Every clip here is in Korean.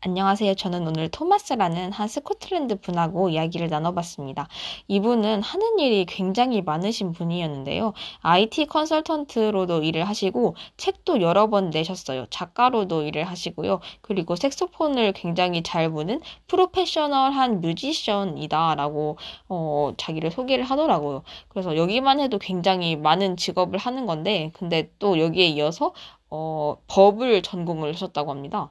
안녕하세요. 저는 오늘 토마스라는 한 스코틀랜드 분하고 이야기를 나눠봤습니다. 이분은 하는 일이 굉장히 많으신 분이었는데요. IT 컨설턴트로도 일을 하시고 책도 여러 번 내셨어요. 작가로도 일을 하시고요. 그리고 색소폰을 굉장히 잘 부는 프로페셔널한 뮤지션이다라고 어, 자기를 소개를 하더라고요. 그래서 여기만 해도 굉장히 많은 직업을 하는 건데 근데 또 여기에 이어서 어, 법을 전공을 하셨다고 합니다.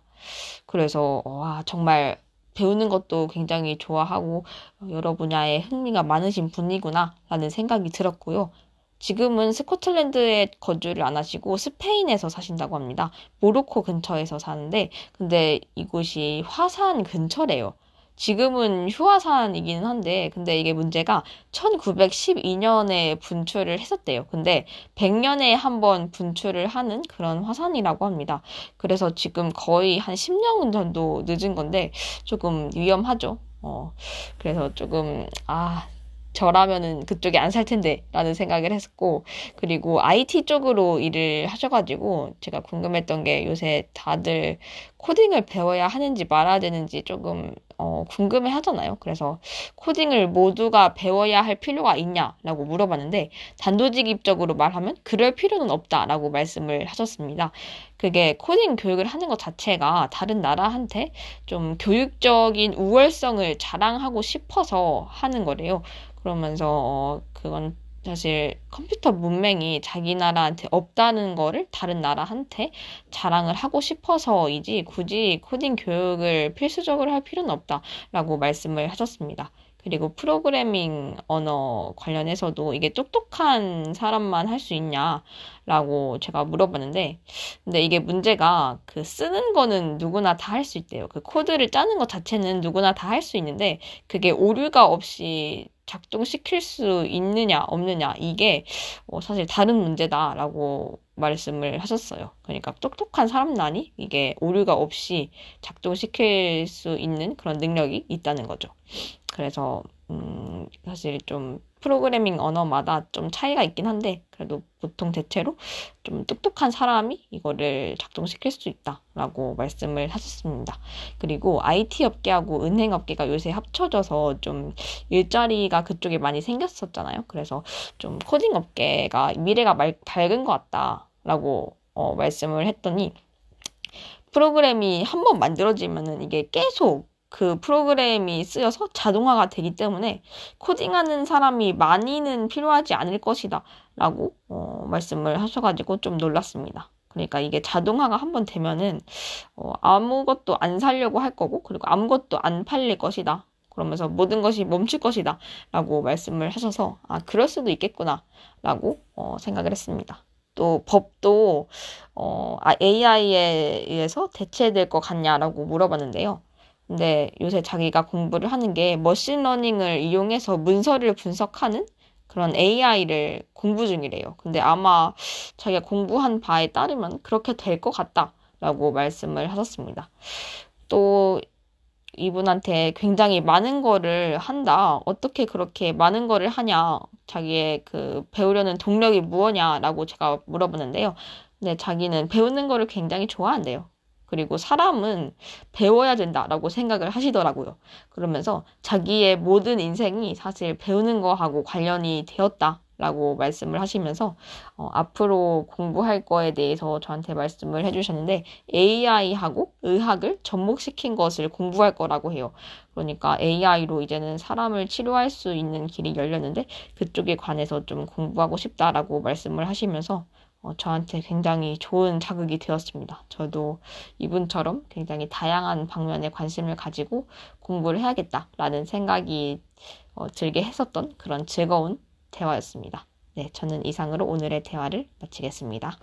그래서 와 정말 배우는 것도 굉장히 좋아하고 여러 분야에 흥미가 많으신 분이구나라는 생각이 들었고요. 지금은 스코틀랜드에 거주를 안 하시고 스페인에서 사신다고 합니다. 모로코 근처에서 사는데 근데 이곳이 화산 근처래요. 지금은 휴화산이기는 한데, 근데 이게 문제가 1912년에 분출을 했었대요. 근데 100년에 한 번 분출을 하는 그런 화산이라고 합니다. 그래서 지금 거의 한 10년 정도 늦은 건데, 조금 위험하죠. 어, 그래서 조금, 아, 저라면은 그쪽에 안 살 텐데 라는 생각을 했었고 그리고 IT 쪽으로 일을 하셔가지고 제가 궁금했던 게 요새 다들 코딩을 배워야 하는지 말아야 되는지 조금 어, 궁금해 하잖아요. 그래서 코딩을 모두가 배워야 할 필요가 있냐라고 물어봤는데 단도직입적으로 말하면 그럴 필요는 없다라고 말씀을 하셨습니다. 그게 코딩 교육을 하는 것 자체가 다른 나라한테 좀 교육적인 우월성을 자랑하고 싶어서 하는 거래요. 그러면서 어, 그건 사실 컴퓨터 문맹이 자기 나라한테 없다는 거를 다른 나라한테 자랑을 하고 싶어서이지 굳이 코딩 교육을 필수적으로 할 필요는 없다라고 말씀을 하셨습니다. 그리고 프로그래밍 언어 관련해서도 이게 똑똑한 사람만 할 수 있냐라고 제가 물어봤는데, 근데 이게 문제가 그 쓰는 거는 누구나 다 할 수 있대요. 그 코드를 짜는 것 자체는 누구나 다 할 수 있는데, 그게 오류가 없이 작동시킬 수 있느냐 없느냐 이게 어, 사실 다른 문제다라고 말씀을 하셨어요. 그러니까 똑똑한 사람만이 이게 오류가 없이 작동시킬 수 있는 그런 능력이 있다는 거죠. 그래서 음, 사실 좀 프로그래밍 언어마다 좀 차이가 있긴 한데 그래도 보통 대체로 좀 똑똑한 사람이 이거를 작동시킬 수 있다라고 말씀을 하셨습니다. 그리고 IT 업계하고 은행 업계가 요새 합쳐져서 좀 일자리가 그쪽에 많이 생겼었잖아요. 그래서 좀 코딩 업계가 미래가 말, 밝은 것 같다라고 어, 말씀을 했더니 프로그램이 한 번 만들어지면은 이게 계속 그 프로그램이 쓰여서 자동화가 되기 때문에 코딩하는 사람이 많이는 필요하지 않을 것이다 라고 어, 말씀을 하셔가지고 좀 놀랐습니다. 그러니까 이게 자동화가 한번 되면은 어, 아무것도 안 살려고 할 거고 그리고 아무것도 안 팔릴 것이다. 그러면서 모든 것이 멈출 것이다 라고 말씀을 하셔서 아 그럴 수도 있겠구나 라고 어, 생각을 했습니다. 또 법도 어, 아, AI에 의해서 대체될 것 같냐라고 물어봤는데요. 근데 요새 자기가 공부를 하는 게 machine learning을 이용해서 문서를 분석하는 그런 AI를 공부 중이래요. 근데 아마 자기가 공부한 바에 따르면 그렇게 될 것 같다라고 말씀을 하셨습니다. 또 이분한테 굉장히 많은 거를 한다. 어떻게 그렇게 많은 거를 하냐. 자기의 그 배우려는 동력이 무엇냐라고 제가 물어보는데요. 근데 자기는 배우는 거를 굉장히 좋아한대요. 그리고 사람은 배워야 된다라고 생각을 하시더라고요. 그러면서 자기의 모든 인생이 사실 배우는 거하고 관련이 되었다. 라고 말씀을 하시면서 어, 앞으로 공부할 거에 대해서 저한테 말씀을 해주셨는데 AI하고 의학을 접목시킨 것을 공부할 거라고 해요. 그러니까 AI로 이제는 사람을 치료할 수 있는 길이 열렸는데 그쪽에 관해서 좀 공부하고 싶다라고 말씀을 하시면서 어, 저한테 굉장히 좋은 자극이 되었습니다. 저도 이분처럼 굉장히 다양한 방면에 관심을 가지고 공부를 해야겠다라는 생각이 어, 들게 했었던 그런 즐거운 대화였습니다. 네, 저는 이상으로 오늘의 대화를 마치겠습니다.